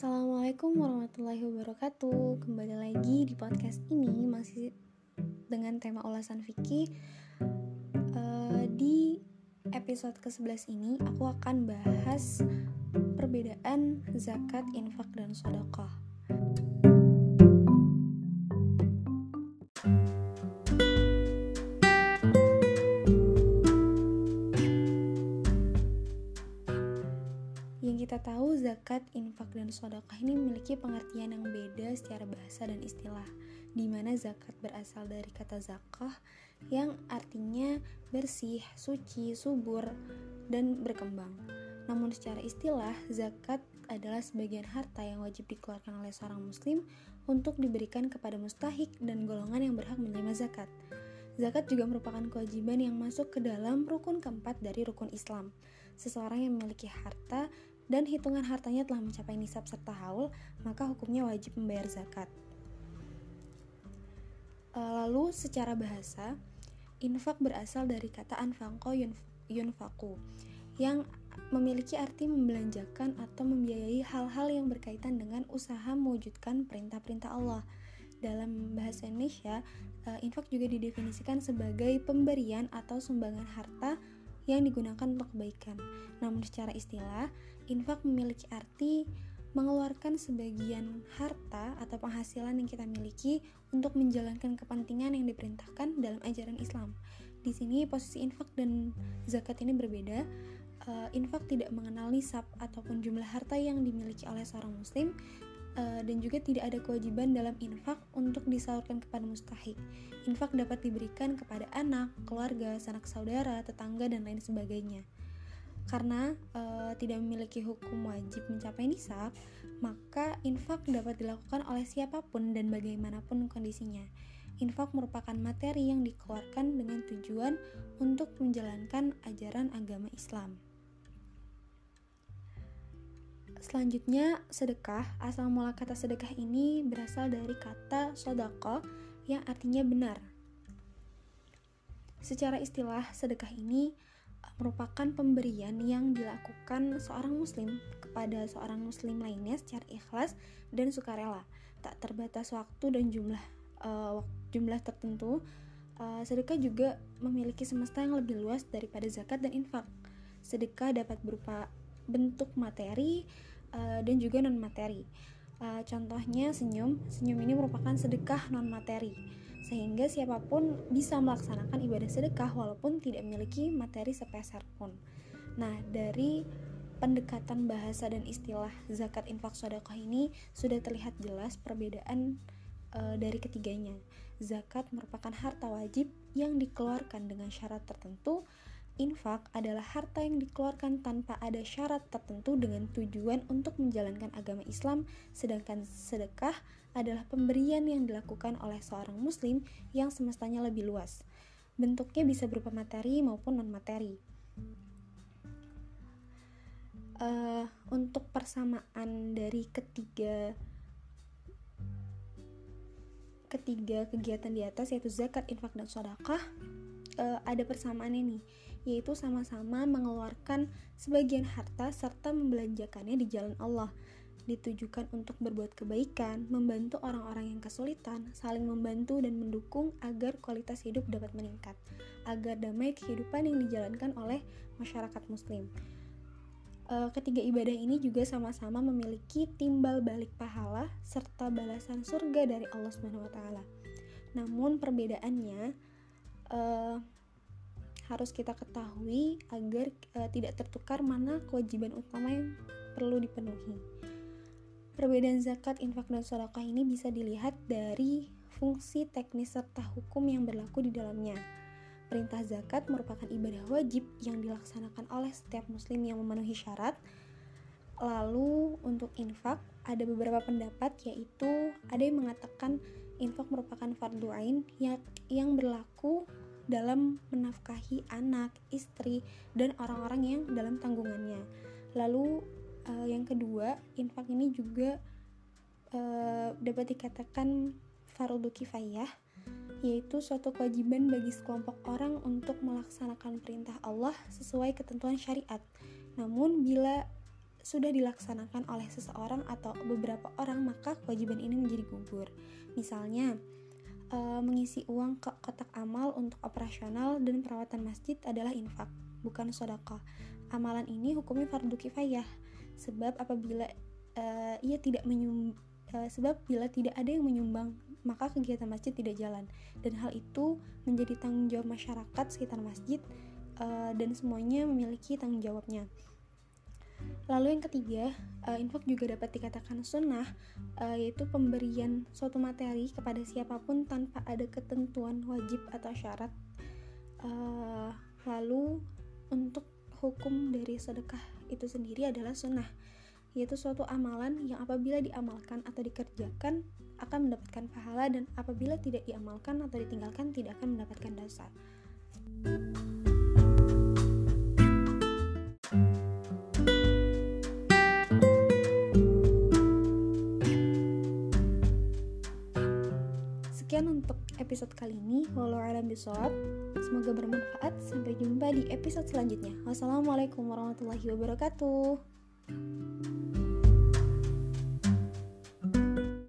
Assalamualaikum warahmatullahi wabarakatuh. Kembali lagi di podcast ini Masih dengan tema ulasan fikih uh, Di episode ke-11 ini Aku akan bahas Perbedaan zakat, infak, dan sodokah zakat, infak, dan sodokah ini memiliki pengertian yang beda secara bahasa dan istilah, di mana zakat berasal dari kata zakah yang artinya bersih, suci, subur, dan berkembang. Namun secara istilah, zakat adalah sebagian harta yang wajib dikeluarkan oleh seorang muslim untuk diberikan kepada mustahik dan golongan yang berhak menerima zakat. Zakat juga merupakan kewajiban yang masuk ke dalam rukun keempat dari rukun Islam. Seseorang yang memiliki harta dan hitungan hartanya telah mencapai nisab serta haul, maka hukumnya wajib membayar zakat. E, lalu secara bahasa, infak berasal dari kata anfaqo yunfaku yang memiliki arti membelanjakan atau membiayai hal-hal yang berkaitan dengan usaha mewujudkan perintah-perintah Allah. Dalam bahasa Indonesia, e, infak juga didefinisikan sebagai pemberian atau sumbangan harta yang digunakan untuk kebaikan. Namun secara istilah, infak memiliki arti mengeluarkan sebagian harta atau penghasilan yang kita miliki untuk menjalankan kepentingan yang diperintahkan dalam ajaran Islam. Di sini posisi infak dan zakat ini berbeda. Uh, infak tidak mengenal nisab ataupun jumlah harta yang dimiliki oleh seorang muslim, uh, dan juga tidak ada kewajiban dalam infak untuk disalurkan kepada mustahik. Infak dapat diberikan kepada anak, keluarga, sanak saudara, tetangga, dan lain sebagainya. Karena uh, tidak memiliki hukum wajib mencapai nisab, maka infak dapat dilakukan oleh siapa pun dan bagaimanapun kondisinya. Infak merupakan materi yang dikeluarkan dengan tujuan untuk menjalankan ajaran agama Islam. Selanjutnya, sedekah. Asal mula kata sedekah ini berasal dari kata sodako yang artinya benar. Secara istilah, sedekah ini uh, merupakan pemberian yang dilakukan seorang muslim kepada seorang muslim lainnya secara ikhlas dan sukarela, tak terbatas waktu dan jumlah uh, jumlah tertentu. Uh, sedekah juga memiliki semesta yang lebih luas daripada zakat dan infak. Sedekah dapat berupa bentuk materi, uh, dan juga non materi. Uh, contohnya senyum, senyum ini merupakan sedekah non materi, sehingga siapa pun bisa melaksanakan ibadah sedekah walaupun tidak memiliki materi sepeser pun. Nah, dari pendekatan bahasa dan istilah zakat infak sedekah ini sudah terlihat jelas perbedaan uh, dari ketiganya. Zakat merupakan harta wajib yang dikeluarkan dengan syarat tertentu Infak adalah harta yang dikeluarkan tanpa ada syarat tertentu dengan tujuan untuk menjalankan agama Islam, sedangkan sedekah adalah pemberian yang dilakukan oleh seorang muslim yang semestanya lebih luas. Bentuknya bisa berupa materi maupun non-materi. Uh, untuk persamaan dari ketiga ketiga kegiatan di atas yaitu zakat, infak, dan sodakah uh, ada persamaan ini yaitu sama-sama mengeluarkan sebagian harta serta membelanjakannya di jalan Allah ditujukan untuk berbuat kebaikan, membantu orang-orang yang kesulitan, saling membantu dan mendukung agar kualitas hidup dapat meningkat, agar damai kehidupan yang dijalankan oleh masyarakat muslim. E, ketiga ibadah ini juga sama-sama memiliki timbal balik pahala serta balasan surga dari Allah Subhanahu wa taala. Namun perbedaannya e, harus kita ketahui agar uh, tidak tertukar mana kewajiban utama yang perlu dipenuhi. Perbedaan zakat, infak, dan sedekah ini bisa dilihat dari fungsi teknis serta hukum yang berlaku di dalamnya. Perintah zakat merupakan ibadah wajib yang dilaksanakan oleh setiap muslim yang memenuhi syarat. Lalu untuk infak ada beberapa pendapat yaitu ada yang mengatakan infak merupakan fardu ain yang, yang berlaku dalam menafkahi anak, istri, dan orang-orang yang dalam tanggungannya. Lalu uh, yang kedua, infak ini juga uh, dapat dikatakan fardu kifayah, yaitu suatu kewajiban bagi sekelompok orang untuk melaksanakan perintah Allah sesuai ketentuan syariat. Namun bila sudah dilaksanakan oleh seseorang atau beberapa orang, maka kewajiban ini menjadi gugur. Misalnya, e, mengisi uang ke kotak amal untuk operasional dan perawatan masjid adalah infak, bukan sodako. Amalan ini hukumnya fardu kifayah, sebab apabila e, ia tidak menyum, e, sebab bila tidak ada yang menyumbang, maka kegiatan masjid tidak jalan. Dan hal itu menjadi tanggung jawab masyarakat sekitar masjid e, dan semuanya memiliki tanggung jawabnya. Lalu yang ketiga, uh, infak juga dapat dikatakan sunnah, uh, yaitu pemberian suatu materi kepada siapa pun tanpa ada ketentuan wajib atau syarat. Uh, lalu untuk hukum dari sedekah itu sendiri adalah sunnah, yaitu suatu amalan yang apabila diamalkan atau dikerjakan akan mendapatkan pahala dan apabila tidak diamalkan atau ditinggalkan tidak akan mendapatkan dosa. Sekian episode kali ini. Walau alam bisawab. Semoga bermanfaat. Sampai jumpa di episode selanjutnya. Wassalamualaikum warahmatullahi wabarakatuh.